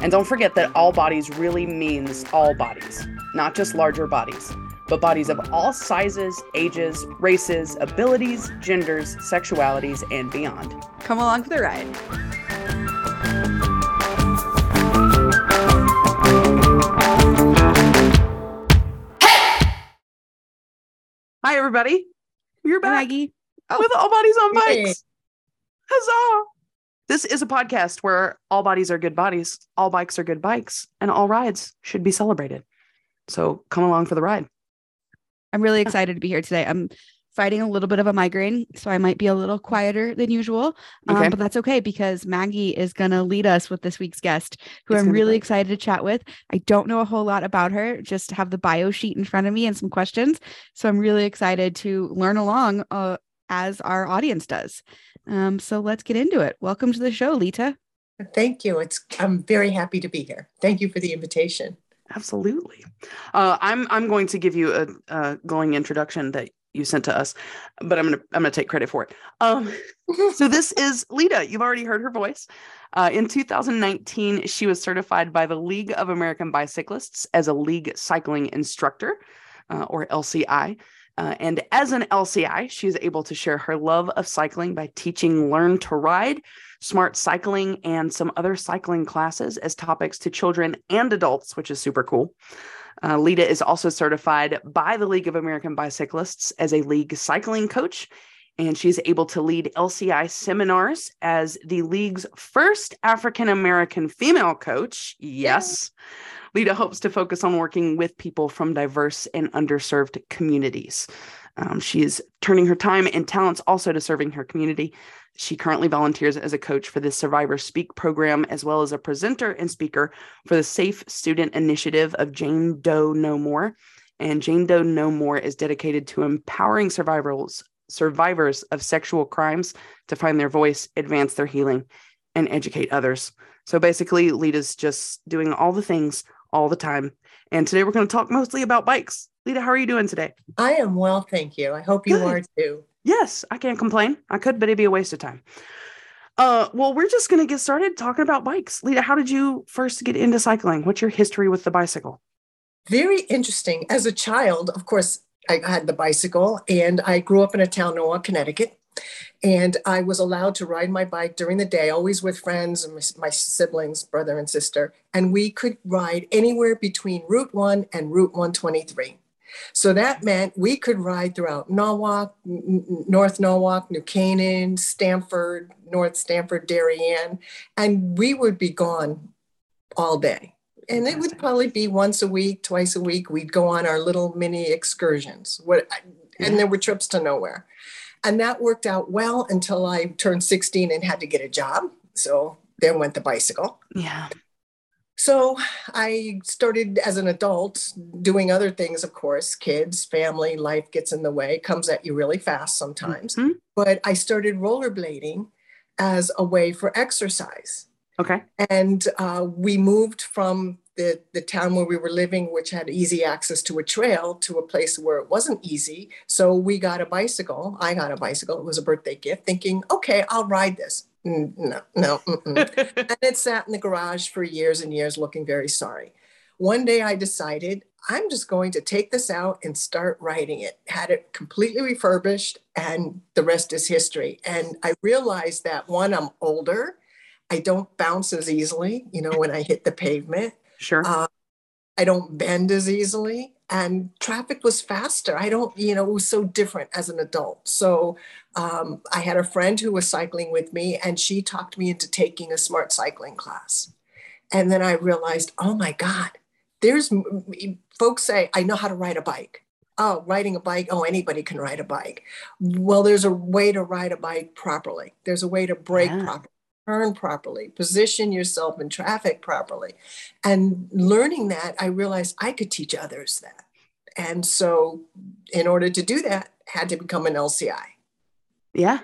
And don't forget that all bodies really means all bodies, not just larger bodies but bodies of all sizes, ages, races, abilities, genders, sexualities, and beyond. Come along for the ride. Hi, everybody. You're back Maggie. oh. with All Bodies on Bikes. Huzzah! This is a podcast where all bodies are good bodies, all bikes are good bikes, and all rides should be celebrated. So come along for the ride. I'm really excited to be here today. I'm fighting a little bit of a migraine, so I might be a little quieter than usual. Um, Okay. but that's okay because Maggie is going to lead us with this week's guest, who It's I'm really excited to chat with. I don't know a whole lot about her, just have the bio sheet in front of me and some questions. So I'm really excited to learn along uh, as our audience does. Um, so let's get into it. Welcome to the show, Leta. Thank you. It's I'm very happy to be here. Thank you for the invitation. Absolutely. Uh, I'm I'm going to give you a, a glowing introduction that you sent to us, but I'm gonna I'm gonna take credit for it. Um, so this is Leta. You've already heard her voice. Uh, in 2019, she was certified by the League of American Bicyclists as a league cycling instructor, uh, or LCI. Uh, and as an LCI, she is able to share her love of cycling by teaching Learn to Ride, Smart Cycling, and some other cycling classes as topics to children and adults, which is super cool. Uh, Leta is also certified by the League of American Bicyclists as a league cycling coach, and she's able to lead LCI seminars as the league's first African American female coach. Yes. Leta hopes to focus on working with people from diverse and underserved communities. Um, she is turning her time and talents also to serving her community. She currently volunteers as a coach for the Survivor Speak program, as well as a presenter and speaker for the Safe Student Initiative of Jane Doe No More. And Jane Doe No More is dedicated to empowering survivors survivors of sexual crimes to find their voice, advance their healing, and educate others. So basically, Leta's just doing all the things all the time. And today we're going to talk mostly about bikes. Leta, how are you doing today? I am well, thank you. I hope you Good. are too. Yes, I can't complain. I could, but it'd be a waste of time. Uh, well, we're just going to get started talking about bikes. Leta, how did you first get into cycling? What's your history with the bicycle? Very interesting. As a child, of course, I had the bicycle and I grew up in a town, Norwalk, Connecticut. And I was allowed to ride my bike during the day, always with friends and my, siblings, brother and sister. And we could ride anywhere between Route 1 and Route 123. So that meant we could ride throughout Norwalk, North Norwalk, New Canaan, Stamford, North Stamford, Darien, and we would be gone all day. And it would probably be once a week, twice a week. We'd go on our little mini excursions. What, Yeah. and there were trips to nowhere. And that worked out well until I turned 16 and had to get a job. So there went the bicycle. Yeah. So I started as an adult doing other things, of course, kids, family, life gets in the way, comes at you really fast sometimes. Mhm. But I started rollerblading as a way for exercise. Okay. And uh, we moved from the, the town where we were living, which had easy access to a trail, to a place where it wasn't easy. So we got a bicycle. I got a bicycle. It was a birthday gift, thinking, okay, I'll ride this. Mm, No, no. and it sat in the garage for years and years looking very sorry. One day I decided I'm just going to take this out and start writing it. Had it completely refurbished, and the rest is history. And I realized that one, I'm older. I don't bounce as easily, you know, when I hit the pavement. sure. Uh, I don't bend as easily. And traffic was faster. I don't, you know, it was so different as an adult. So um, I had a friend who was cycling with me, and she talked me into taking a smart cycling class. And then I realized, oh my God, there's folks say, I know how to ride a bike. Oh, riding a bike, oh, anybody can ride a bike. Well, there's a way to ride a bike properly, there's a way to brake Yeah. properly. Turn properly, position yourself in traffic properly. And learning that, I realized I could teach others that. And so, in order to do that, had to become an LCI. Yeah.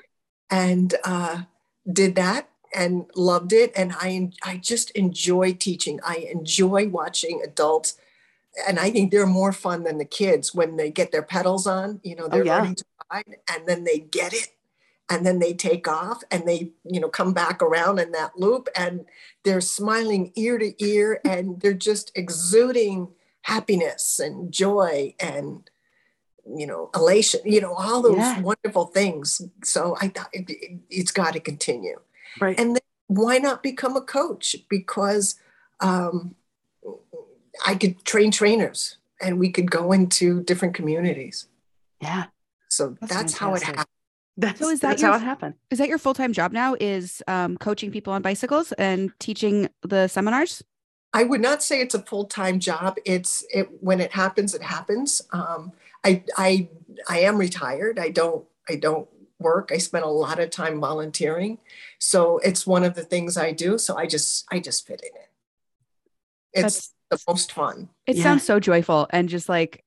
And uh, did that and loved it. And I, I just enjoy teaching. I enjoy watching adults. And I think they're more fun than the kids when they get their pedals on. You know, they're oh, yeah. learning to ride and then they get it and then they take off and they you know come back around in that loop and they're smiling ear to ear and they're just exuding happiness and joy and you know elation you know all those yeah. wonderful things. So i thought it, it, it's got to continue. Right. And then why not become a coach? Because um, i could train trainers and we could go into different communities. Yeah. So that's, that's how it happened that's, so is that that's your, how it happened. Is that your full time job now? Is um, coaching people on bicycles and teaching the seminars? I would not say it's a full time job. It's it when it happens, it happens. Um, I I I am retired. I don't I don't work. I spend a lot of time volunteering, so it's one of the things I do. So I just I just fit in it. It's That's, the most fun. It yeah. sounds so joyful and just like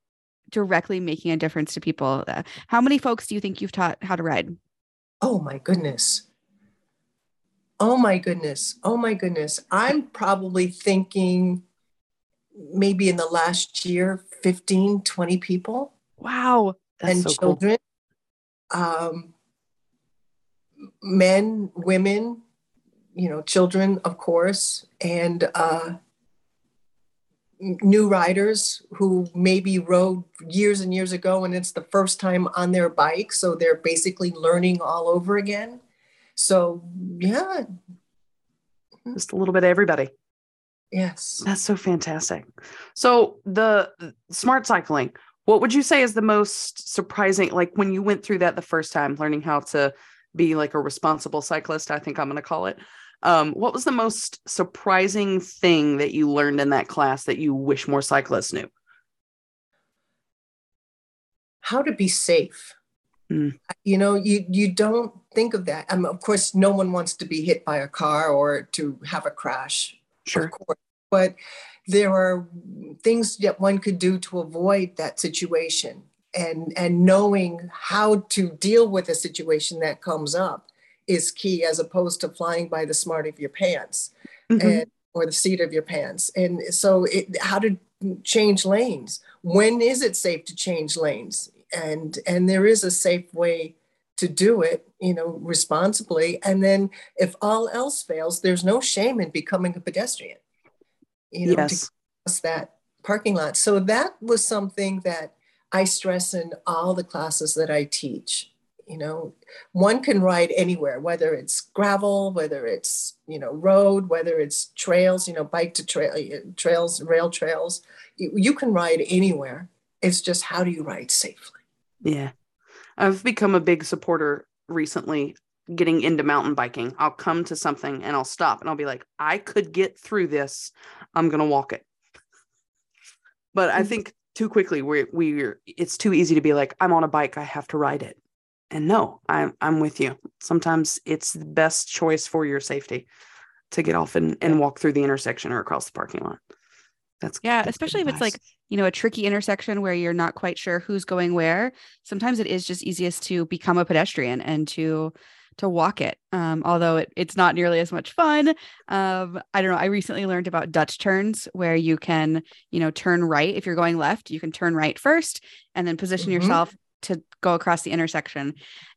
directly making a difference to people. Uh, how many folks do you think you've taught how to ride? Oh my goodness. Oh my goodness. Oh my goodness. I'm probably thinking maybe in the last year 15, 20 people. Wow. and so children. Cool. Um, men, women, you know, children, of course, and uh, new riders who maybe rode years and years ago and it's the first time on their bike so they're basically learning all over again. So yeah. Just a little bit of everybody. Yes. That's so fantastic. So the smart cycling what would you say is the most surprising like when you went through that the first time learning how to be like a responsible cyclist i think i'm going to call it um, what was the most surprising thing that you learned in that class that you wish more cyclists knew? How to be safe. Mm. You know, you you don't think of that. I mean, of course, no one wants to be hit by a car or to have a crash. Sure. But there are things that one could do to avoid that situation and and knowing how to deal with a situation that comes up is key as opposed to flying by the smart of your pants mm-hmm. and or the seat of your pants. And so it, how to change lanes when is it safe to change lanes? And and there is a safe way to do it you know responsibly. And then if all else fails there's no shame in becoming a pedestrian you know yes. to cross that parking lot. So that was something that i stress in all the classes that i teach you know one can ride anywhere whether it's gravel whether it's you know road whether it's trails you know bike to trail trails rail trails you can ride anywhere. It's just how do you ride safely? Yeah. I've become a big supporter recently getting into mountain biking. I'll come to something and i'll stop and i'll be like i could get through this. I'm going to walk it. But i mm-hmm. think too quickly we we it's too easy to be like i'm on a bike. I have to ride it and no, I'm I'm with you. Sometimes it's the best choice for your safety to get off and, and walk through the intersection or across the parking lot. That's yeah, that's especially if it's like, you know, a tricky intersection where you're not quite sure who's going where. Sometimes it is just easiest to become a pedestrian and to to walk it. Um, although it, it's not nearly as much fun. Um, I don't know. I recently learned about Dutch turns where you can, you know, turn right. If you're going left, you can turn right first and then position mm-hmm. yourself to go across the intersection.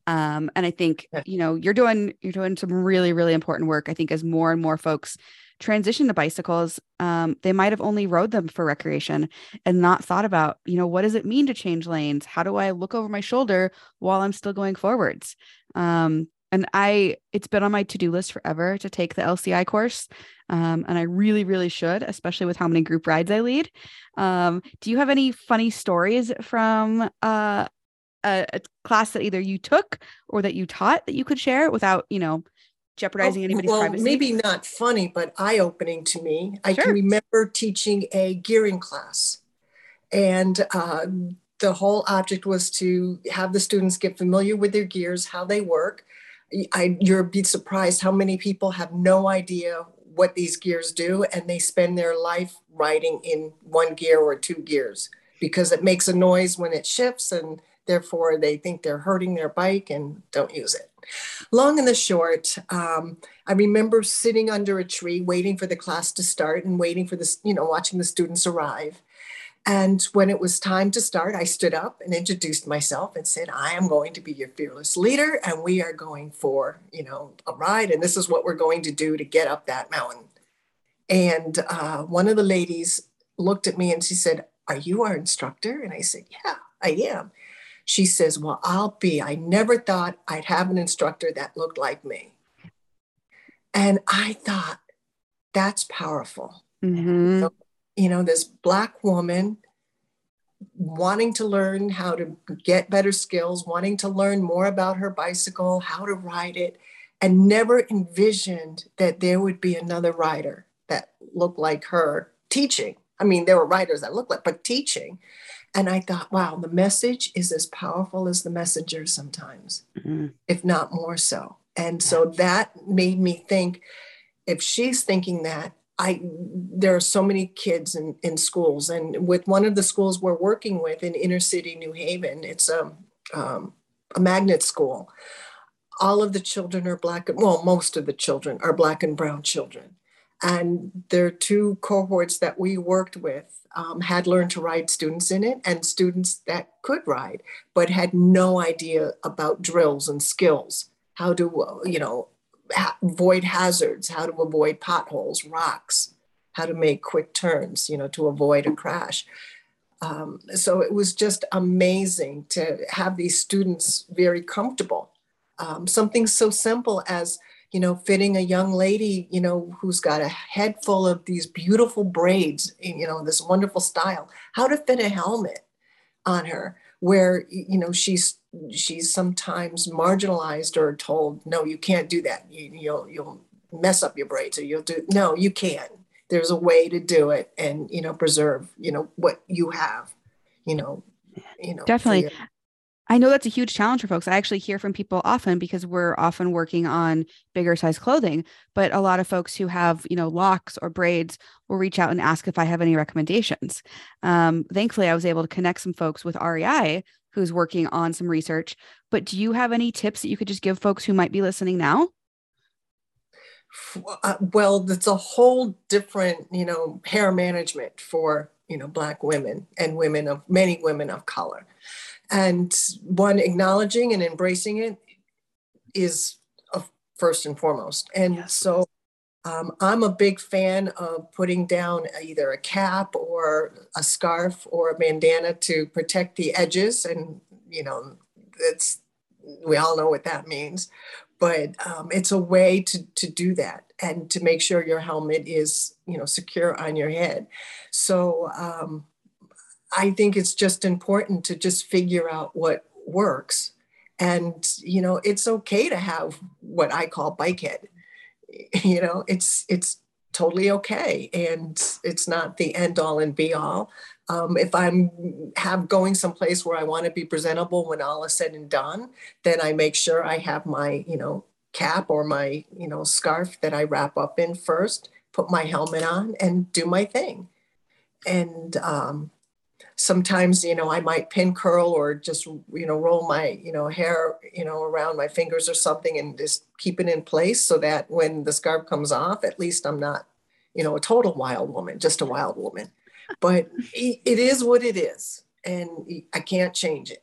Um, and i think you know you're doing you're doing some really really important work i think as more and more folks transition to bicycles um, they might have only rode them for recreation and not thought about you know what does it mean to change lanes? How do i look over my shoulder while i'm still going forwards? Um, and i it's been on my to-do list forever to take the lci course um, and i really really should especially with how many group rides i lead. Um, do you have any funny stories from uh, a, a, class that either you took or that you taught that you could share without, you know, jeopardizing oh, anybody's well, privacy? Maybe not funny, but eye opening to me. I can remember teaching a gearing class, and uh, the whole object was to have the students get familiar with their gears, how they work. I, you'll be surprised how many people have no idea what these gears do and they spend their life riding in one gear or two gears because it makes a noise when it shifts and therefore they think they're hurting their bike and don't use it long and the short um, i remember sitting under a tree waiting for the class to start and waiting for this you know watching the students arrive and when it was time to start, I stood up and introduced myself and said, I am going to be your fearless leader, and we are going for, you know, a ride, and this is what we're going to do to get up that mountain. And uh, one of the ladies looked at me and she said, Are you our instructor? And I said, Yeah, I am. She says, Well, I'll be. I never thought I'd have an instructor that looked like me. And I thought, That's powerful. Mm-hmm. So you know, this Black woman wanting to learn how to get better skills, wanting to learn more about her bicycle, how to ride it, and never envisioned that there would be another rider that looked like her teaching. I mean, there were writers that looked like, but teaching. And I thought, wow, the message is as powerful as the messenger sometimes, mm-hmm. if not more so. And so that made me think if she's thinking that, I there are so many kids in, in schools, and with one of the schools we're working with in inner city New Haven, it's a um, a magnet school. All of the children are black. Well, most of the children are black and brown children, and there are two cohorts that we worked with um, had learned to ride students in it, and students that could ride but had no idea about drills and skills, how to you know avoid hazards, how to avoid potholes, rocks, how to make quick turns, you know, to avoid a crash. Um, so it was just amazing to have these students very comfortable. Um, something so simple as, you know, fitting a young lady, you know, who's got a head full of these beautiful braids, you know, this wonderful style, how to fit a helmet on her where, you know, she's she's sometimes marginalized or told, no, you can't do that. You, you'll you'll mess up your braids or you'll do no, you can't. There's a way to do it and you know preserve you know what you have. You know, you know definitely. I know that's a huge challenge for folks. I actually hear from people often because we're often working on bigger size clothing, but a lot of folks who have, you know, locks or braids will reach out and ask if I have any recommendations. Um, thankfully, I was able to connect some folks with REI who's working on some research. But do you have any tips that you could just give folks who might be listening now? Uh, well, that's a whole different, you know, hair management for, you know, Black women and women of many women of color. And one acknowledging and embracing it is first and foremost. And yes. so um, I'm a big fan of putting down either a cap or a scarf or a bandana to protect the edges. And, you know, it's, we all know what that means. But um, it's a way to, to do that and to make sure your helmet is, you know, secure on your head. So um, I think it's just important to just figure out what works. And, you know, it's okay to have what I call bike head. You know it's it's totally okay. And it's not the end all and be all. Um, if i'm have going someplace where i want to be presentable when all is said and done then i make sure i have my you know cap or my you know scarf that i wrap up in first put my helmet on and do my thing. And um, sometimes you know i might pin curl or just you know roll my you know hair you know around my fingers or something and just keep it in place so that when the scarf comes off at least i'm not you know a total wild woman just a wild woman. But it is what it is and i can't change it.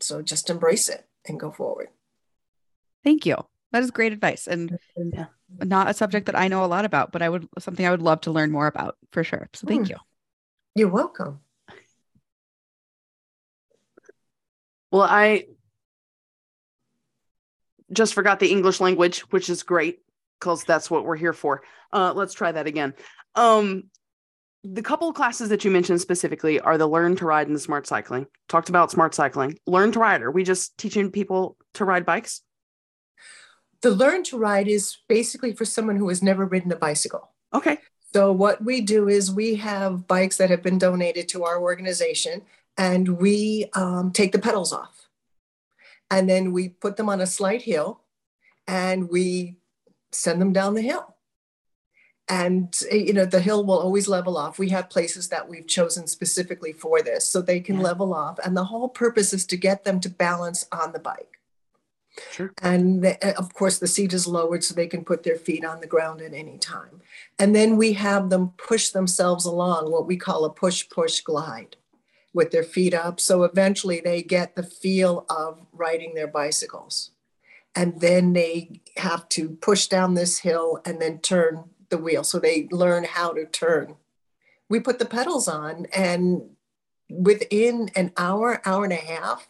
So just embrace it and go forward. Thank you. That is great advice and yeah. not a subject that i know a lot about but i would something i would love to learn more about for sure. So thank mm. you. You're welcome Well, I just forgot the English language, which is great because that's what we're here for. Uh, let's try that again. Um, the couple of classes that you mentioned specifically are the learn to ride and the smart cycling. Talked about smart cycling. Learn to ride. Are we just teaching people to ride bikes? The learn to ride is basically for someone who has never ridden a bicycle. Okay. So what we do is we have bikes that have been donated to our organization and we um, take the pedals off. And then we put them on a slight hill and we send them down the hill and eh, you know the hill will always level off we have places that we've chosen specifically for this so they can yeah. level off and the whole purpose is to get them to balance on the bike sure. and the, eh, of course the seat is lowered so they can put their feet on the ground at any time and then we have them push themselves along what we call a push push glide with their feet up so eventually they get the feel of riding their bicycles and then they have to push down this hill and then turn the wheel. So they learn how to turn. We put the pedals on, and within an hour, hour and a half,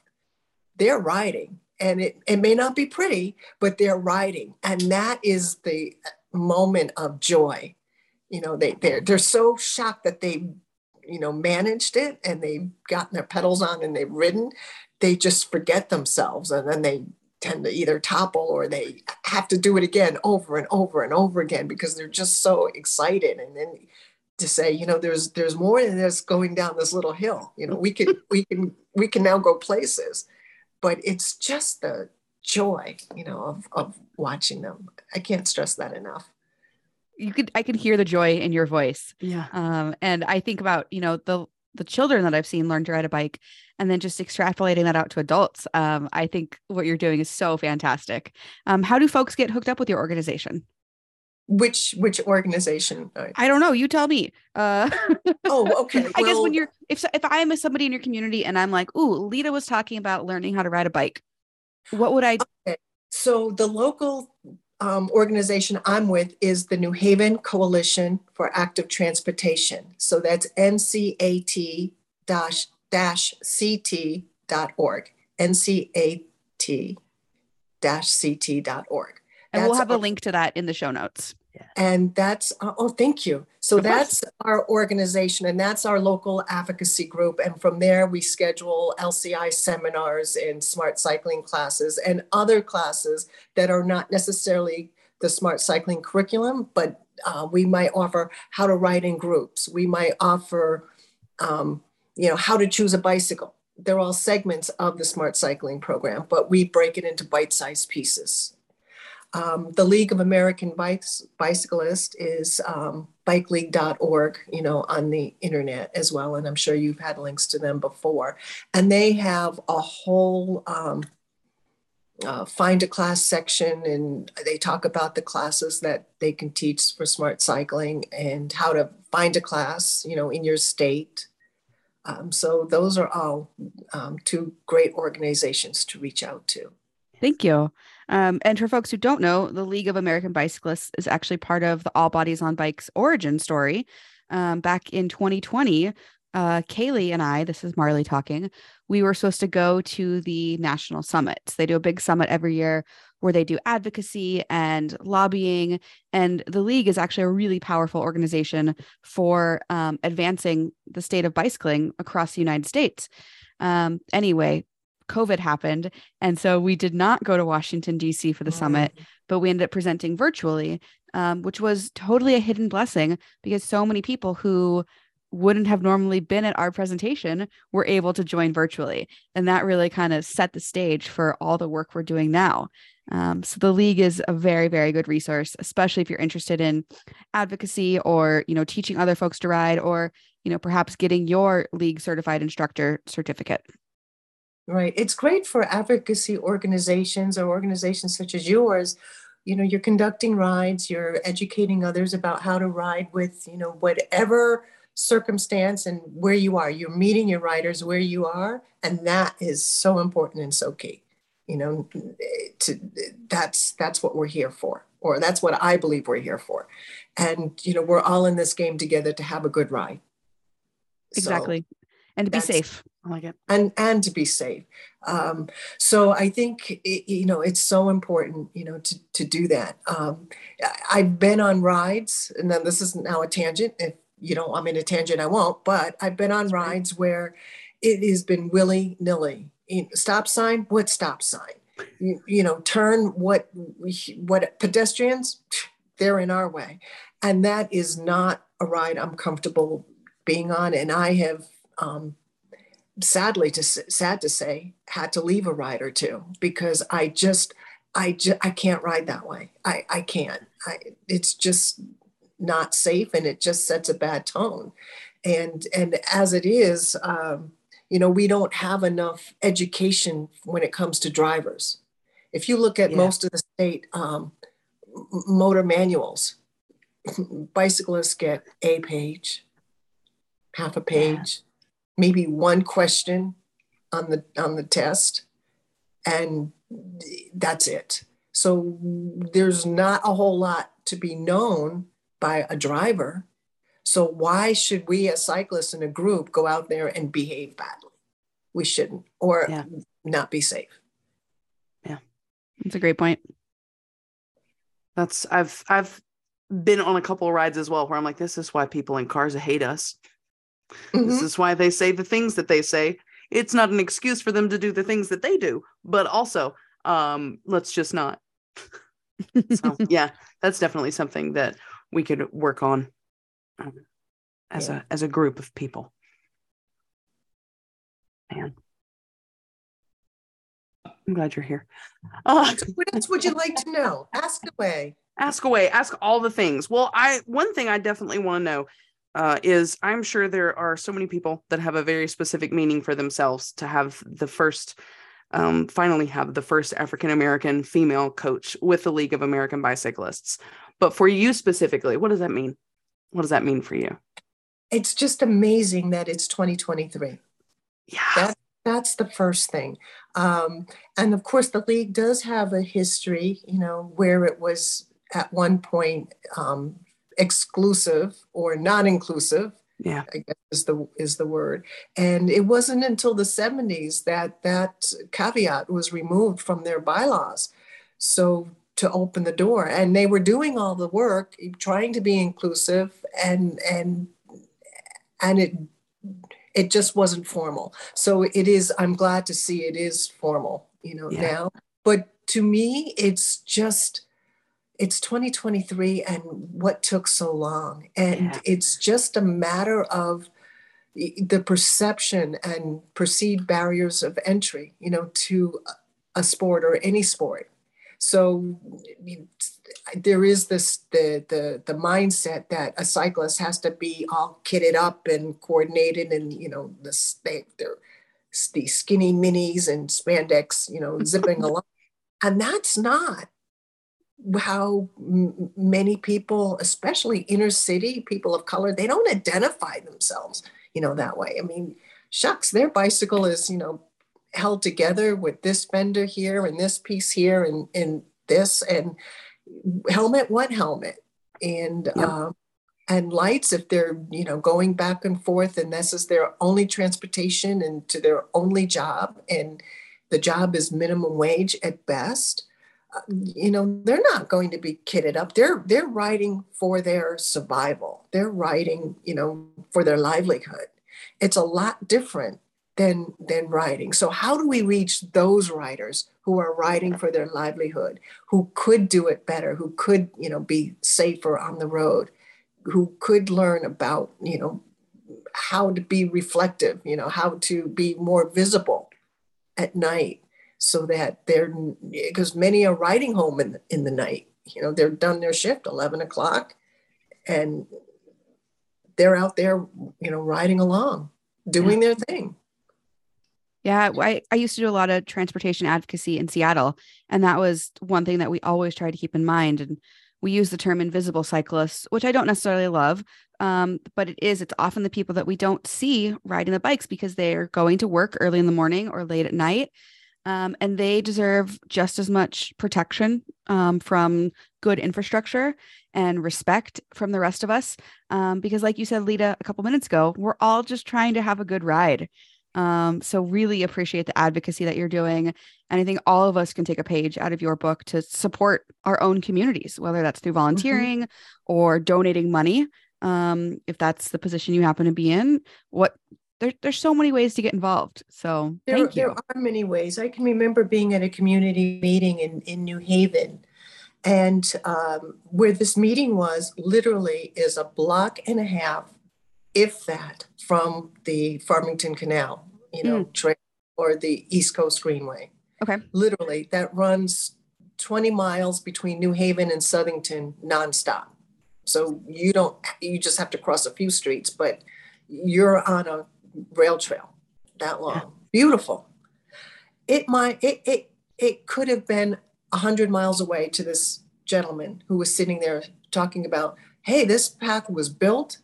they're riding. And it, it may not be pretty, but they're riding. And that is the moment of joy. You know, they, they're, they're so shocked that they, you know, managed it and they've gotten their pedals on and they've ridden. They just forget themselves and then they tend to either topple or they have to do it again over and over and over again because they're just so excited. And then to say you know there's there's more than this going down this little hill you know we can we can we can now go places. But it's just the joy you know of of watching them. I can't stress that enough you could i could hear the joy in your voice yeah um and i think about you know the the children that I've seen learn to ride a bike and then just extrapolating that out to adults. Um, I think what you're doing is so fantastic. Um, how do folks get hooked up with your organization? Which which organization? I don't know. You tell me. Uh, oh, okay. I guess when you're if if I'm a somebody in your community and I'm like, "Ooh, Leta was talking about learning how to ride a bike," what would I? Okay. So the local um, organization I'm with is the New Haven Coalition for Active Transportation. So that's ncat dash dash ct.org, ncat dash ct.org. And that's we'll have a link to that in the show notes. And that's, uh, oh, thank you. So that's our organization and that's our local advocacy group. And from there, we schedule LCI seminars and smart cycling classes and other classes that are not necessarily the smart cycling curriculum, but uh, we might offer how to ride in groups. We might offer, um, you know, how to choose a bicycle. They're all segments of the smart cycling program, but we break it into bite-sized pieces. Um, the League of American Bikes Bicyclists is um, bikeleague.org, you know, on the internet as well. And I'm sure you've had links to them before. And they have a whole um, uh, find a class section and they talk about the classes that they can teach for smart cycling and how to find a class, you know, in your state. Um, so those are all um, two great organizations to reach out to. Thank you. Um, and for folks who don't know, the League of American Bicyclists is actually part of the All Bodies on Bikes origin story. Um, back in 2020, uh, Kailey and I, this is Marley talking, we were supposed to go to the national summits. They do a big summit every year where they do advocacy and lobbying. And the league is actually a really powerful organization for um, advancing the state of bicycling across the United States. Um, anyway, COVID happened. And so we did not go to Washington, D.C. for the summit, but we ended up presenting virtually, um, which was totally a hidden blessing because so many people who wouldn't have normally been at our presentation were able to join virtually. And that really kind of set the stage for all the work we're doing now. Um, so the league is a very, very good resource, especially if you're interested in advocacy or, you know, teaching other folks to ride or, you know, perhaps getting your league certified instructor certificate. Right. It's great for advocacy organizations or organizations such as yours. You know, you're conducting rides, you're educating others about how to ride with, you know, whatever circumstance and where you are. You're meeting your riders where you are. And that is so important and so key. You know, to that's that's what we're here for, or that's what I believe we're here for. And you know, we're all in this game together to have a good ride. Exactly. So and to be safe. Like it. And and to be safe. Um, so I think it, you know it's so important, you know, to to do that. Um, I've been on rides, and then this is now a tangent. If you don't want me to tangent, I won't. But I've been on rides where it has been willy nilly. Stop sign, what stop sign? You, you know, turn what what pedestrians, they're in our way, and that is not a ride I'm comfortable being on. And I have um, sadly to sad to say had to leave a ride or two because i just I just I can't ride that way. I I can't. I it's just not safe and it just sets a bad tone. And and as it is, um, you know, we don't have enough education when it comes to drivers. If you look at yeah. most of the state um, motor manuals, bicyclists get a page, half a page. Maybe one question on the on the test, and that's it. So there's not a whole lot to be known by a driver. So why should we as cyclists in a group go out there and behave badly? We shouldn't, or yeah. not be safe. Yeah, that's a great point. That's I've I've been on a couple of rides as well where I'm like, this is why people in cars hate us. Mm-hmm. This is why they say the things that they say. It's not an excuse for them to do the things that they do, but also, um, let's just not. so yeah, that's definitely something that we could work on um, as yeah. a as a group of people. Man. I'm glad you're here. Uh, what else would you like to know? Ask away. Ask away. Ask all the things. Well, I one thing I definitely want to know uh, is I'm sure there are so many people that have a very specific meaning for themselves to have the first, um, finally have the first African American female coach with the League of American Bicyclists. But for you specifically, what does that mean? What does that mean for you? It's just amazing that it's 2023. Yeah. That, that's the first thing. Um, and of course, the league does have a history, you know, where it was at one point um, exclusive or non-inclusive. Yeah, I guess is the is the word. And it wasn't until the 70s that that caveat was removed from their bylaws. So to open the door, and they were doing all the work, trying to be inclusive, and and and it it just wasn't formal. So it is, I'm glad to see it is formal, you know, yeah. now. But to me, it's just, it's 2023 and what took so long. And yeah. it's just a matter of the perception and perceived barriers of entry, you know, to a sport or any sport. So there is this the the the mindset that a cyclist has to be all kitted up and coordinated and you know this they they're these skinny minis and spandex you know zipping along and that's not how m- many people especially inner city people of color they don't identify themselves you know that way i mean shucks their bicycle is you know held together with this fender here and this piece here and and this and helmet, what helmet? And yep. um, and lights if they're you know going back and forth and this is their only transportation and to their only job and the job is minimum wage at best you know they're not going to be kitted up. They're they're writing for their survival. They're writing you know for their livelihood. It's a lot different than than writing. So how do we reach those writers who are writing for their livelihood, who could do it better, who could, you know, be safer on the road, who could learn about, you know, how to be reflective, you know, how to be more visible at night so that they're because many are riding home in, in the night. You know, they're done their shift 11 o'clock and they're out there, you know, riding along, doing their thing. Yeah, I, I used to do a lot of transportation advocacy in Seattle, and that was one thing that we always try to keep in mind. And we use the term invisible cyclists, which I don't necessarily love, um, but it is. It's often the people that we don't see riding the bikes because they're going to work early in the morning or late at night. Um, and they deserve just as much protection um, from good infrastructure and respect from the rest of us. Um, because, like you said, Leta, a couple minutes ago, we're all just trying to have a good ride. Um, so really appreciate the advocacy that you're doing. And I think all of us can take a page out of your book to support our own communities, whether that's through mm-hmm. volunteering mm-hmm. or donating money. Um, if that's the position you happen to be in, what there, there's so many ways to get involved. So there, thank you. There are many ways. I can remember being at a community meeting in, in New Haven and um, where this meeting was literally is a block and a half if that, from the Farmington Canal, you know, mm. trail or the East Coast Greenway. Okay. Literally, that runs 20 miles between New Haven and Southington nonstop. So you don't, you just have to cross a few streets, but you're on a rail trail that long. Yeah. Beautiful. It might, it, it, it could have been a 100 miles away to this gentleman who was sitting there talking about, hey, this path was built.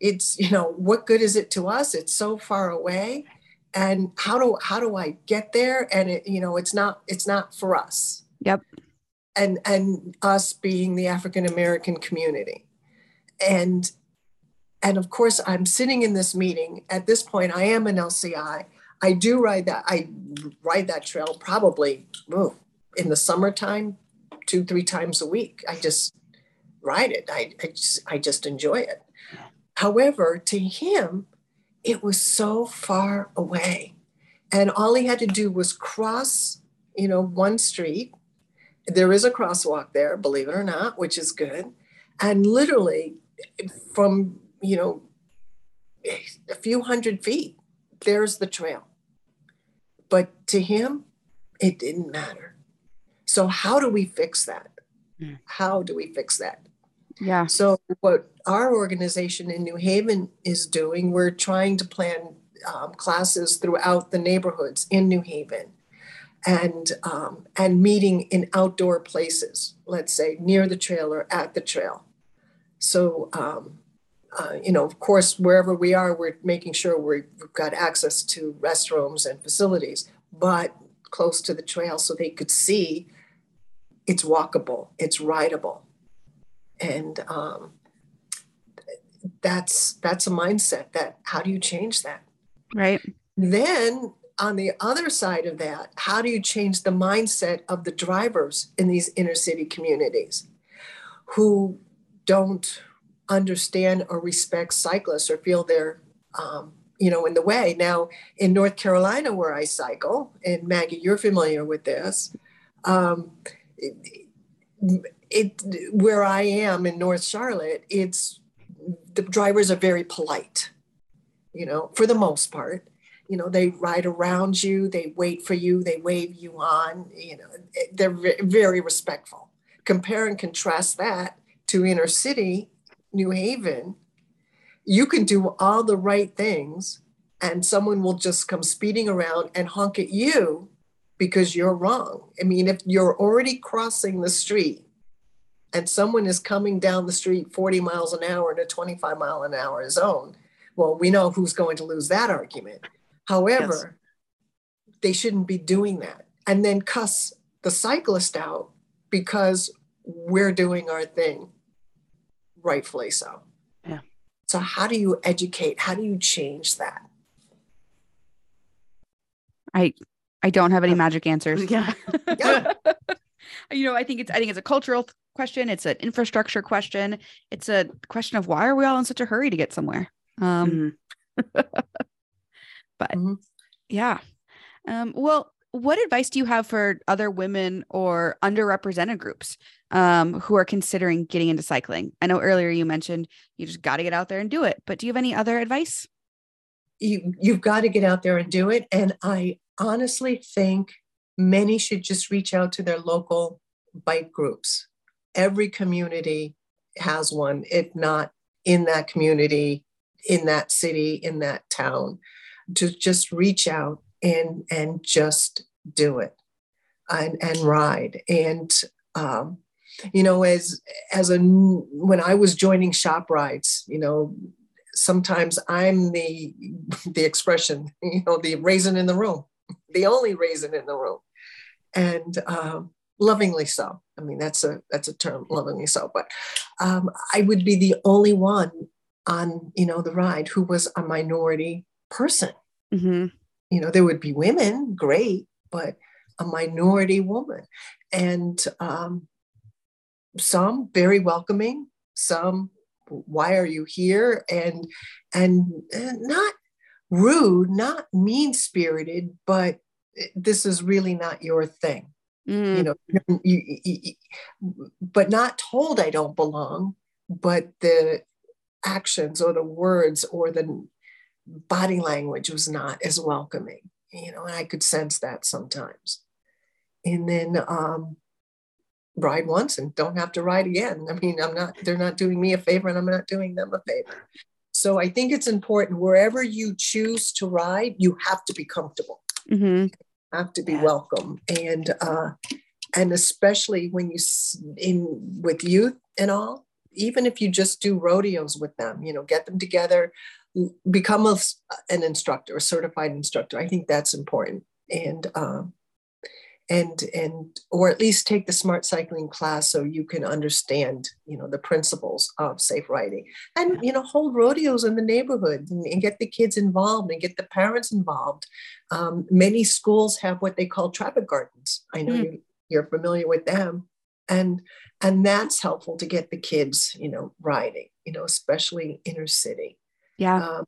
It's, you know, what good is it to us? It's so far away. And how do how do I get there? And it, you know, it's not it's not for us. Yep. And and us being the African American community. And and of course I'm sitting in this meeting. At this point, I am an LCI. I do ride that, I ride that trail probably ooh, in the summertime, two, three times a week. I just ride it. I, I just I just enjoy it. However, to him, it was so far away. And all he had to do was cross, you know, one street. There is a crosswalk there, believe it or not, which is good. And literally from, you know, a few hundred feet, there's the trail. But to him, it didn't matter. So, how do we fix that? Mm. How do we fix that? Yeah. So, what our organization in New Haven is doing, we're trying to plan um, classes throughout the neighborhoods in New Haven and um, and meeting in outdoor places, let's say near the trail or at the trail. So, um, uh, you know, of course, wherever we are, we're making sure we've got access to restrooms and facilities, but close to the trail so they could see it's walkable, it's rideable. And um, that's that's a mindset that how do you change that? Right. Then on the other side of that how do you change the mindset of the drivers in these inner city communities who don't understand or respect cyclists or feel they're um, you know in the way now in north carolina where i cycle and maggie you're familiar with this um, it where I am in North Charlotte, it's the drivers are very polite, you know, for the most part. You know, they ride around you, they wait for you, they wave you on, you know, they're very respectful. Compare and contrast that to inner city, New Haven. You can do all the right things, and someone will just come speeding around and honk at you because you're wrong. I mean, if you're already crossing the street and someone is coming down the street 40 miles an hour in a 25 mile an hour zone, well, we know who's going to lose that argument. However, yes. they shouldn't be doing that and then cuss the cyclist out because we're doing our thing, rightfully so. Yeah. So, how do you educate? How do you change that? I I don't have any magic answers. Yeah. yeah. you know, I think it's I think it's a cultural question. It's an infrastructure question. It's a question of why are we all in such a hurry to get somewhere? Um, mm-hmm. but mm-hmm. yeah. Um, well, what advice do you have for other women or underrepresented groups um, who are considering getting into cycling? I know earlier you mentioned you just got to get out there and do it, but do you have any other advice? You you've got to get out there and do it, and I honestly think many should just reach out to their local bike groups every community has one, if not in that community, in that city, in that town, to just reach out and and just do it and, and ride. And um, you know, as as a when I was joining shop rides, you know, sometimes I'm the the expression, you know, the raisin in the room, the only raisin in the room. And um, lovingly so. I mean, that's a that's a term, lovingly so. But um, I would be the only one on you know the ride who was a minority person. Mm-hmm. You know, there would be women, great, but a minority woman, and um, some very welcoming, some why are you here? And and not rude not mean spirited but this is really not your thing. Mm. You know, you, you, you, but not told I don't belong, but the actions or the words or the body language was not as welcoming. You know, and I could sense that sometimes. And then, um, ride once and don't have to ride again. I mean, I'm not, they're not doing me a favor and I'm not doing them a favor. So I think it's important wherever you choose to ride, you have to be comfortable. Mm-hmm. Have to be Yeah. welcome, and uh, and especially when you in with youth and all. Even if you just do rodeos with them, you know, get them together, become a, an instructor, a certified instructor. I think that's important, and um, and and or at least take the smart cycling class so you can understand, you know, the principles of safe riding. And you know hold rodeos in the neighborhood and, and get the kids involved and get the parents involved. Um, many schools have what they call traffic gardens. I know Mm. you, you're familiar with them. And and that's helpful to get the kids you know riding you know especially inner city Yeah. um,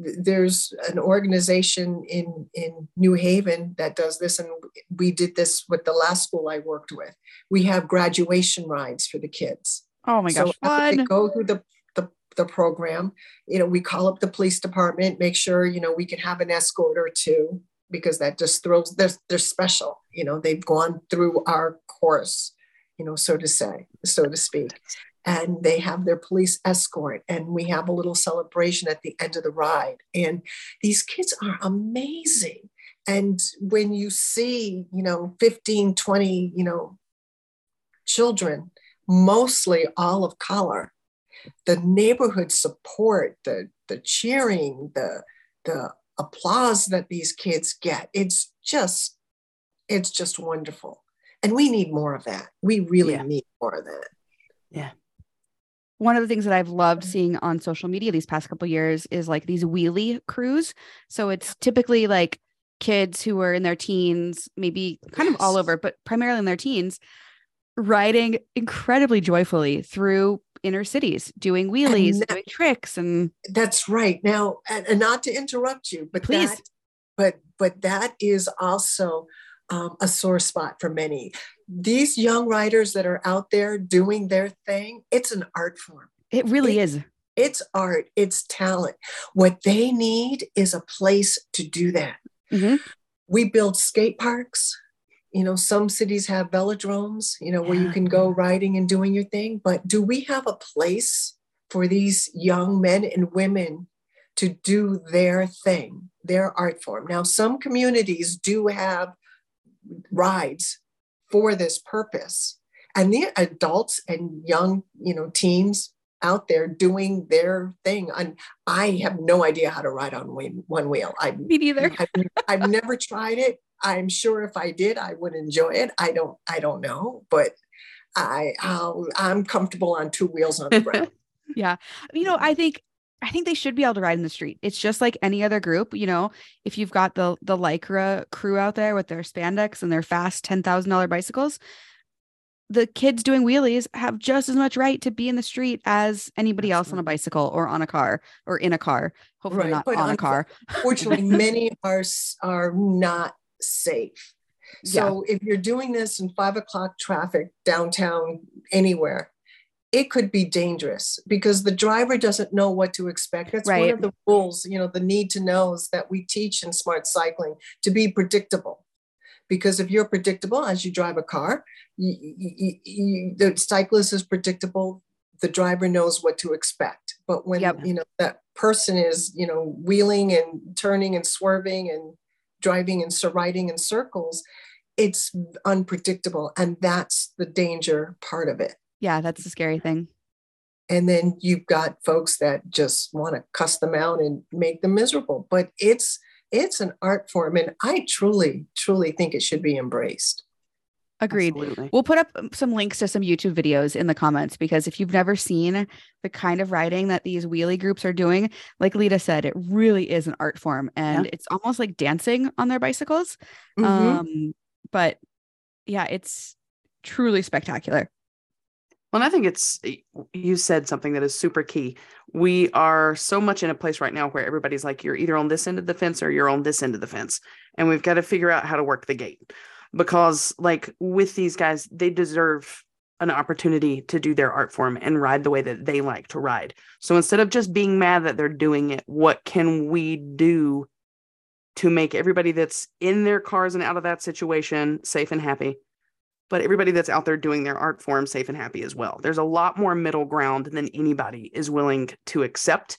there's an organization in in New Haven that does this, and we did this with the last school I worked with. We have graduation rides for the kids. Oh my gosh. after they go through the, the the program, you know, we call up the police department, make sure you know we can have an escort or two because that just throws they're they're special. You know, they've gone through our course, you know, so to say, so to speak. And they have their police escort, and we have a little celebration at the end of the ride. And these kids are amazing. And when you see, you know, 15, 20, you know, children, mostly all of color, the neighborhood support, the the cheering, the the applause that these kids get, it's just it's just wonderful. And we need more of that. We really Yeah. need more of that. One of the things that I've loved seeing on social media these past couple years is like these wheelie crews. So it's typically like kids who are in their teens, maybe kind of all over, but primarily in their teens, riding incredibly joyfully through inner cities, doing wheelies, that- doing tricks, and That's right. Now, and, and not to interrupt you, but Please. that, but but that is also um, a sore spot for many. These young writers that are out there doing their thing, it's an art form. it really It- is. It's art. It's talent. What they need is a place to do that. Mhm. We build skate parks. You know, some cities have velodromes. You know, where you can go riding and doing your thing. But do we have a place for these young men and women to do their thing, their art form. Now, some communities do have rides for this purpose, and the adults and young, you know, teens out there doing their thing. And I have no idea how to ride on one wheel. I, Me neither. I've, I've never tried it. I'm sure if I did, I would enjoy it. I don't. I don't know, but I I'll, I'm comfortable on two wheels on the ground. Yeah. You know, I think I think they should be able to ride in the street. It's just like any other group, you know, if you've got the the Lycra crew out there with their spandex and their fast $10,000 bicycles, the kids doing wheelies have just as much right to be in the street as anybody else on a bicycle or on a car or in a car. Hopefully Right, not but on a car. Fortunately, many are are not safe. So if you're doing this in five o'clock traffic downtown anywhere, it could be dangerous because the driver doesn't know what to expect. That's one of the rules, you know, the need to knows that we teach in smart cycling to be predictable. Because if you're predictable as you drive a car, you, you, you, the cyclist is predictable. The driver knows what to expect. But when Yep. you know that person is, you know, wheeling and turning and swerving and driving and riding in circles, it's unpredictable, and that's the danger part of it. Yeah, that's the scary thing. And then you've got folks that just want to cuss them out and make them miserable. But it's it's an art form, and I truly, truly think it should be embraced. Agreed. Absolutely. We'll put up some links to some YouTube videos in the comments because if you've never seen the kind of riding that these wheelie groups are doing, like Leta said, it really is an art form and it's almost like dancing on their bicycles. Mhm. Um, but yeah, it's truly spectacular. Well, and I think it's eh, you said something that is super key. We are so much in a place right now where everybody's like, you're either on this end of the fence or you're on this end of the fence. And we've got to figure out how to work the gate. Because, like, with these guys, they deserve an opportunity to do their art form and ride the way that they like to ride. So instead of just being mad that they're doing it, what can we do to make everybody that's in their cars and out of that situation safe and happy? But everybody that's out there doing their art form safe and happy as well. There's a lot more middle ground than anybody is willing to accept.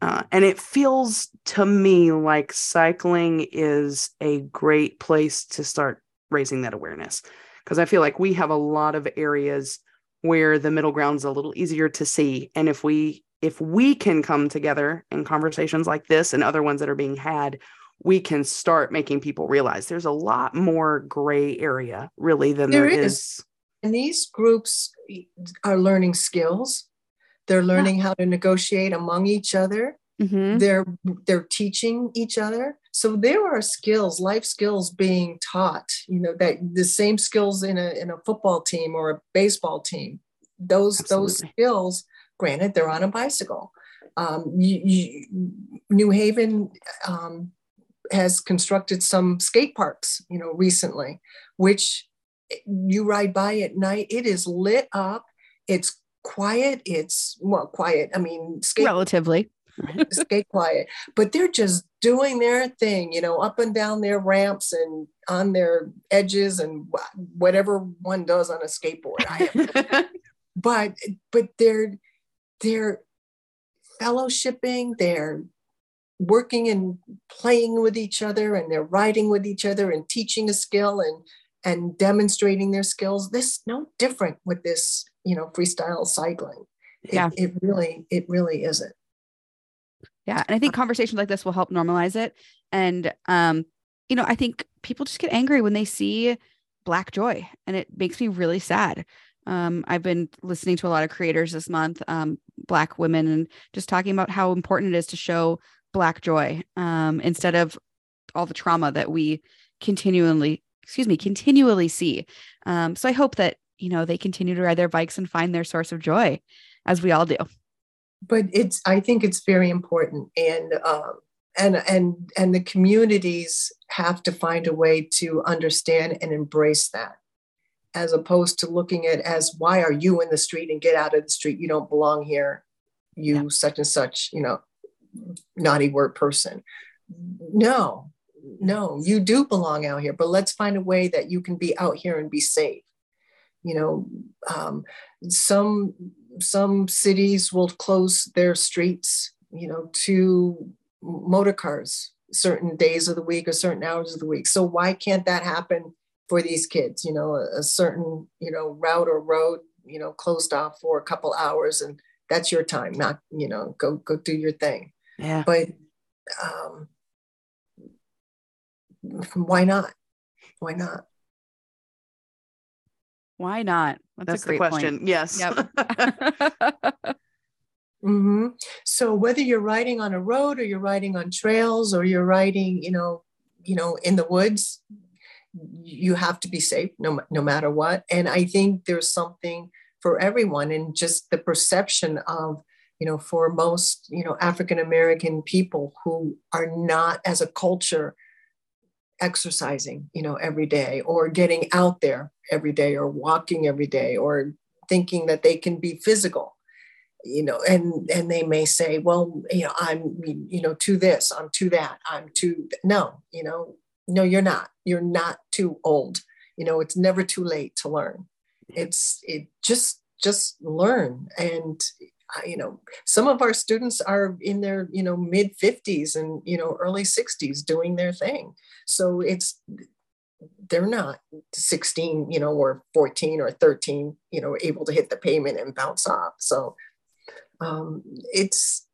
Uh, and it feels to me like cycling is a great place to start raising that awareness because I feel like we have a lot of areas where the middle ground is a little easier to see. And if we if we can come together in conversations like this and other ones that are being had, we can start making people realize there's a lot more gray area really than there, there is. is. And these groups are learning skills. They're learning yeah. how to negotiate among each other. Mm-hmm. They're they're teaching each other. So there are skills, life skills being taught. You know that the same skills in a in a football team or a baseball team. Those Absolutely. those skills. Granted, they're on a bicycle. Um, you, you, New Haven um, has constructed some skate parks, you know, recently, which eh, you ride by at night. It is lit up. It's quiet. It's well, quiet. I mean, skate relatively skate quiet, but they're just doing their thing, you know, up and down their ramps and on their edges and whatever one does on a skateboard. but but they're they're fellowshipping. They're working and playing with each other and they're riding with each other and teaching a skill and and demonstrating their skills. This no different with this you know freestyle cycling. It, yeah. it really it really isn't. Yeah and i think conversations like this will help normalize it. And um you know i think people just get angry when they see black joy and it makes me really sad. Um, I've been listening to a lot of creators this month, um, Black women, and just talking about how important it is to show black joy um, instead of all the trauma that we continually excuse me continually see. Um, so i hope that you know they continue to ride their bikes and find their source of joy as we all do. But it's i think it's very important and um, and and and the communities have to find a way to understand and embrace that as opposed to looking at as why are you in the street and get out of the street? You don't belong here. You yeah. such and such you know naughty word person. No, no, you do belong out here, but let's find a way that you can be out here and be safe. You know, um, some some cities will close their streets, you know, to motor cars certain days of the week or certain hours of the week. So why can't that happen for these kids? You know, a, a certain you know route or road, you know, closed off for a couple hours, and that's your time. Not you know, go go do your thing. Yeah. But um, why not? Why not? Why not? That's, That's the question. Point. Yes. Yep. mm-hmm. So whether you're riding on a road or you're riding on trails or you're riding, you know, you know, in the woods, you have to be safe no, no matter what. And I think there's something for everyone and just the perception of you know, for most, you know, African American people who are not as a culture exercising, you know, every day or getting out there every day or walking every day or thinking that they can be physical you know and and they may say well you know i'm you know to this i'm to that i'm to no you know no you're not. You're not too old. You know it's never too late to learn. It's it just just learn and you know some of our students are in their you know mid 50s and you know early 60s doing their thing. So it's they're not 16 you know or 14 or 13 you know able to hit the payment and bounce off. So um, it's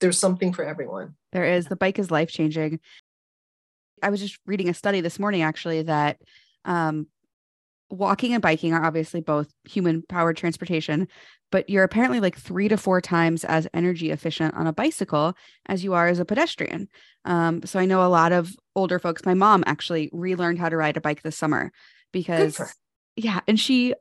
there's something for everyone. There is. The bike is life changing i was just reading a study this morning actually that um, walking and biking are obviously both human powered transportation, but you're apparently like three to four times as energy efficient on a bicycle as you are as a pedestrian. Um, so I know a lot of older folks. My mom actually relearned how to ride a bike this summer because, yeah, and she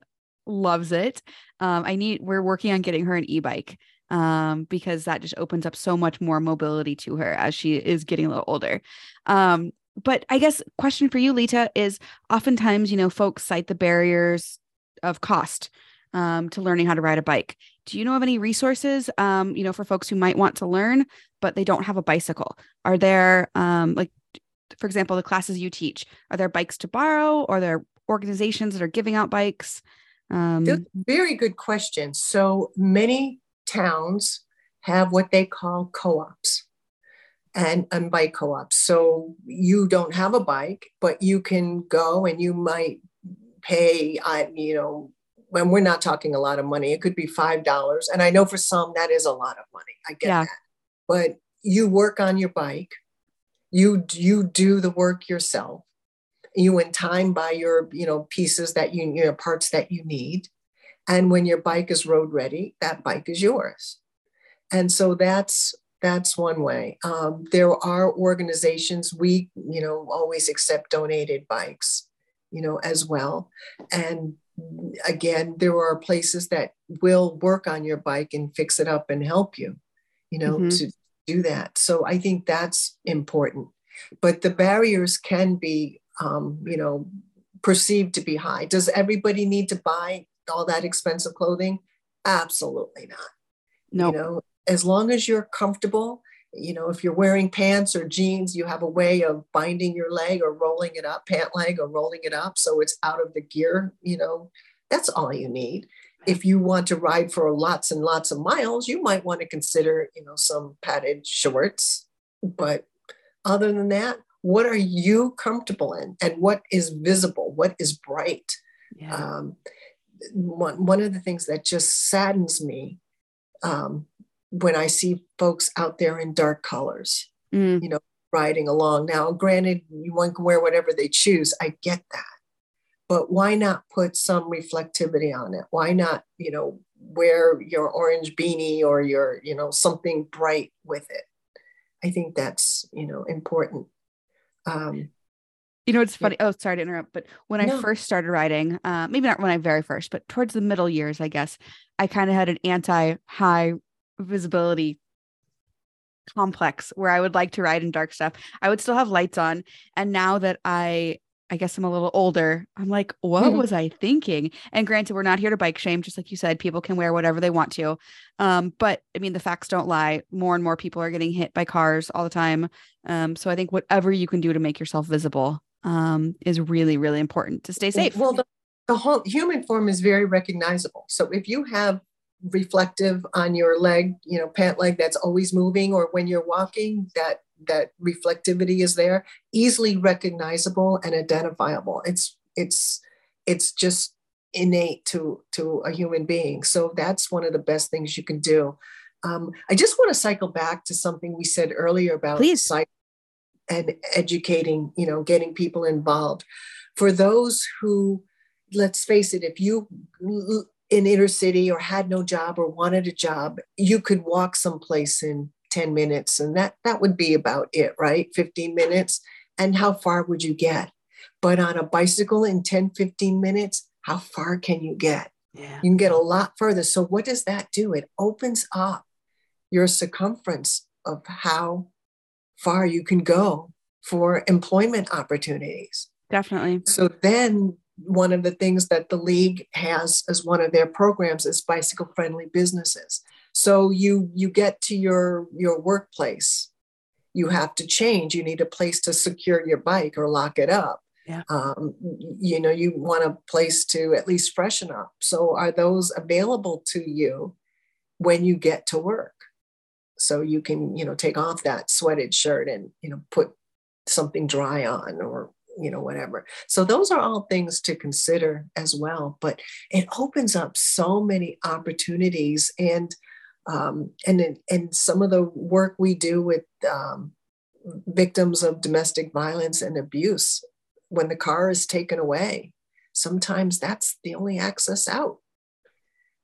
loves it. Um, I need, we're working on getting her an e bike um, because that just opens up so much more mobility to her as she is getting a little older. Um, but I guess question for you, Leta, is oftentimes, you know, folks cite the barriers of cost um, to learning how to ride a bike. Do you know of any resources, um, you know, for folks who might want to learn, but they don't have a bicycle? Are there um, like, for example, the classes you teach? Are there bikes to borrow? Or are there organizations that are giving out bikes? Um, very good question. So many towns have what they call co-ops and, and bike co-ops. So you don't have a bike, but you can go and you might pay, I, you know, when we're not talking a lot of money, it could be $5. And I know for some that is a lot of money. I get yeah. that. But you work on your bike, you, you do the work yourself. You in time buy your, you know, pieces that you, your parts that you need. And when your bike is road ready, that bike is yours. And so that's that's one way. Um, there are organizations we, you know, always accept donated bikes, you know, as well. And again, there are places that will work on your bike and fix it up and help you, you know, mm-hmm. to do that. So I think that's important. But the barriers can be, um, you know, perceived to be high. Does everybody need to buy all that expensive clothing? Absolutely not. No, you know, as long as you're comfortable, you know, if you're wearing pants or jeans, you have a way of binding your leg or rolling it up, pant leg or rolling it up so it's out of the gear, you know, that's all you need. If you want to ride for lots and lots of miles, you might want to consider, you know, some padded shorts. But other than that, what are you comfortable in and what is visible? What is bright? Yeah. Um, one, one of the things that just saddens me um, when I see folks out there in dark colors, mm. you know, riding along. Now, granted, you one can wear whatever they choose. I get that. But why not put some reflectivity on it? Why not, you know, wear your orange beanie or your, you know, something bright with it? I think that's, you know, important. Um, you know, it's funny. Oh, sorry to interrupt. But when no. I first started riding, uh, maybe not when I very first, but towards the middle years, I guess, I kind of had an anti high visibility complex where I would like to ride in dark stuff. I would still have lights on. And now that I I guess I'm a little older. I'm like, what mm-hmm. was I thinking? And granted, we're not here to bike shame, just like you said, people can wear whatever they want to. Um, but I mean, the facts don't lie. More and more people are getting hit by cars all the time. Um, so I think whatever you can do to make yourself visible um, is really, really important to stay safe. Well, the, the whole human form is very recognizable. So if you have reflective on your leg, you know, pant leg that's always moving, or when you're walking, that that reflectivity is there, easily recognizable and identifiable. It's it's it's just innate to to a human being. So that's one of the best things you can do. Um, I just want to cycle back to something we said earlier about Please. and educating, you know, getting people involved. For those who, let's face it, if you in inner city or had no job or wanted a job, you could walk someplace in 10 minutes and that that would be about it, right? 15 minutes. And how far would you get? But on a bicycle in 10, 15 minutes, how far can you get? Yeah. You can get a lot further. So what does that do? It opens up your circumference of how far you can go for employment opportunities. Definitely. So then one of the things that the league has as one of their programs is bicycle friendly businesses. So you you get to your your workplace you have to change. You need a place to secure your bike or lock it up. Yeah. Um, you know you want a place to at least freshen up. So are those available to you when you get to work? So you can you know take off that sweated shirt and you know put something dry on or you know whatever. So those are all things to consider as well but it opens up so many opportunities and um, and and some of the work we do with um, victims of domestic violence and abuse when the car is taken away sometimes that's the only access out.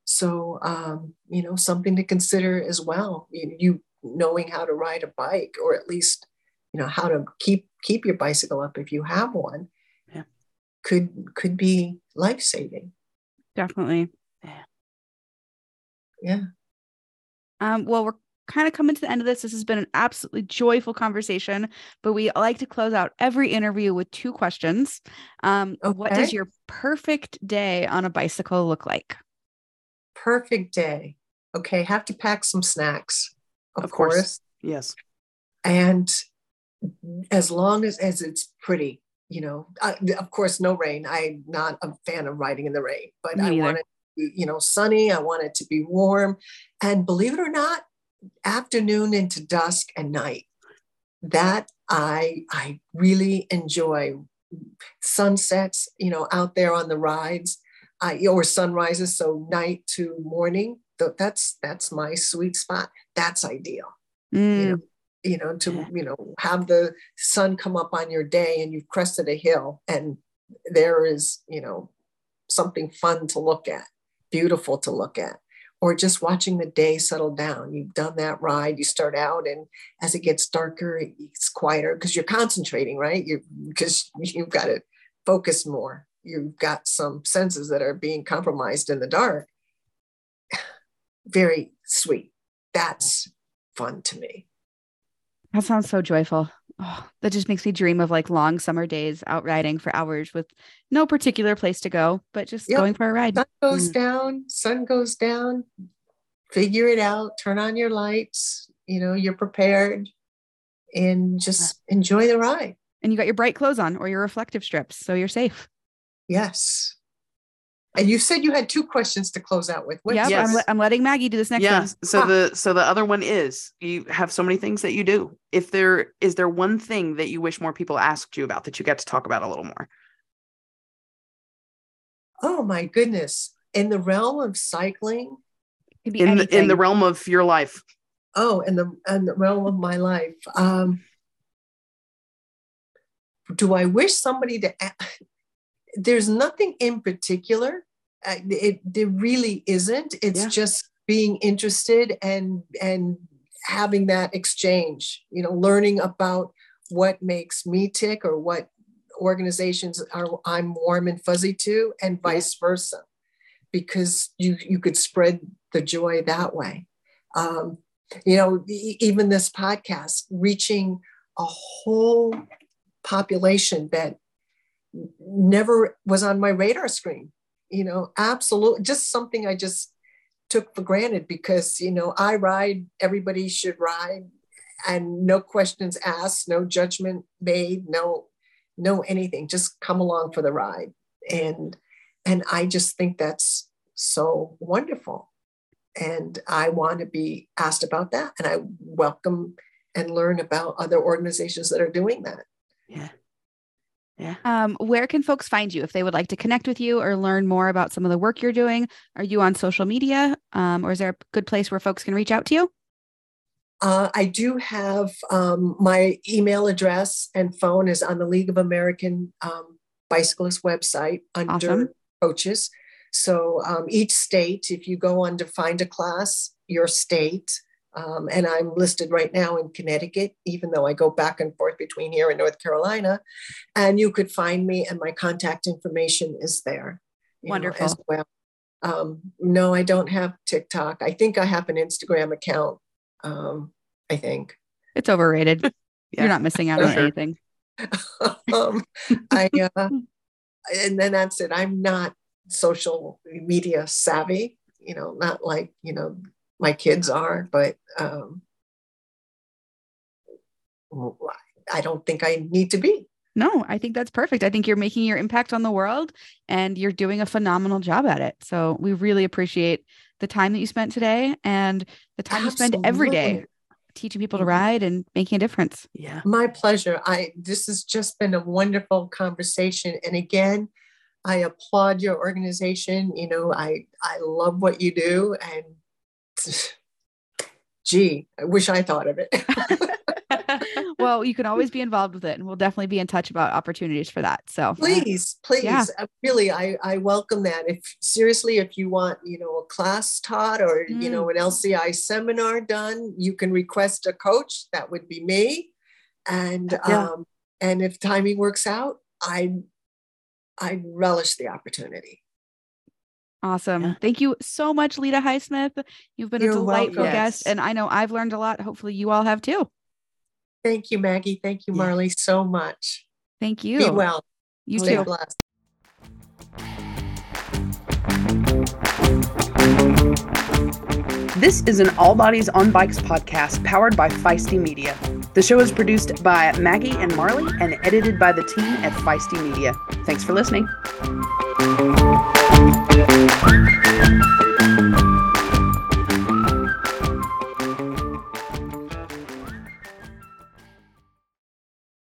So um, you know something to consider as well you, you knowing how to ride a bike or at least you know how to keep keep your bicycle up if you have one yeah. could could be life saving definitely. Yeah. Yeah. Um well we're kind of coming to the end of this. This has been an absolutely joyful conversation but we like to close out every interview with two questions. Um okay. what does your perfect day on a bicycle look like? Perfect day. Okay have to pack some snacks of, of course. course. Yes. And as long as as it's pretty you know I, of course no rain. I'm not a fan of riding in the rain but Me i neither. want it to be, you know sunny. I want it to be warm. And believe it or not afternoon into dusk and night that i i really enjoy sunsets you know out there on the rides. I, or sunrises so night to morning th- that's that's my sweet spot. That's ideal. Mm, you know you know to Yeah. you know have the sun come up on your day and you've crested a hill and there is you know something fun to look at beautiful to look at or just watching the day settle down. You've done that ride you start out and as it gets darker it's quieter because you're concentrating right? You because you've got to focus more. You've got some senses that are being compromised in the dark. Very sweet. That's fun to me that sounds so joyful. Oh, that just makes me dream of like long summer days out riding for hours with no particular place to go, but just Yep. going for a ride. sun goes Mm. down, sun goes down, figure it out, turn on your lights, you know, you're prepared and just enjoy the ride. And you got your bright clothes on or your reflective strips, so you're safe. Yes. And you said you had two questions to close out with. What's Yep, Yes. I'm, le- I'm letting Maggie do this next yeah. one. So Ah. the so the other one is you have so many things that you do. If there is there one thing that you wish more people asked you about that you get to talk about a little more. Oh my goodness. In the realm of cycling, Could be In the, in the realm of your life. oh, in the in the realm of my life. Um do I wish somebody to a- there's nothing in particular. Uh, it there really isn't. It's Yeah. just being interested and and having that exchange. You know, learning about what makes me tick or what organizations are I'm warm and fuzzy to, and vice versa, because you you could spread the joy that way. Um, you know, even this podcast reaching a whole population that never was on my radar screen you know absolutely just something i just took for granted because you know i ride everybody should ride and no questions asked no judgment made no no anything just come along for the ride. And and i just think that's so wonderful. And i want to be asked about that and i welcome and learn about other organizations that are doing that. Yeah. Yeah. Um, where can folks find you if they would like to connect with you or learn more about some of the work you're doing? Are you on social media? Um, or is there a good place where folks can reach out to you? Uh, I do have um, my email address and phone is on the League of American um, Bicyclists website under Awesome. coaches. So um, each state, if you go on to find a class, your state, um, and I'm listed right now in Connecticut, even though I go back and forth between here and North Carolina, and you could find me, and my contact information is there. you know, Wonderful. as well. Um, no, I don't have TikTok. I think I have an Instagram account. Um, I think. It's overrated. Yeah. You're not missing out on sure. anything. um, I uh, and then that's it. I'm not social media savvy, you know, not like you know my kids are, but um, I don't think I need to be. No, I think that's perfect. I think you're making your impact on the world and you're doing a phenomenal job at it. So we really appreciate the time that you spent today and the time you spend every day teaching people to Mhm. ride and making a difference. Yeah. My pleasure. I this has just been a wonderful conversation, and again, I applaud your organization. You know, I I love what you do, and gee, I wish I thought of it. well, you can always be involved with it and we'll definitely be in touch about opportunities for that. So please please Yeah. uh, really i i welcome that if seriously if you want you know a class taught or you know an lci seminar done you can request a coach that would be me and Yeah. um and if timing works out i i relish the opportunity Awesome. Yeah. Thank you so much, Leta Highsmith. You've been a You're delightful welcome. guest, Yes. and I know I've learned a lot. Hopefully, you all have too. thank you maggie thank you Yeah. marley so much Thank you. be well You stay too. blessed This is an All Bodies on Bikes podcast powered by Feisty Media. The show is produced by Maggie and Marley and edited by the team at Feisty Media. Thanks for listening. Thank you.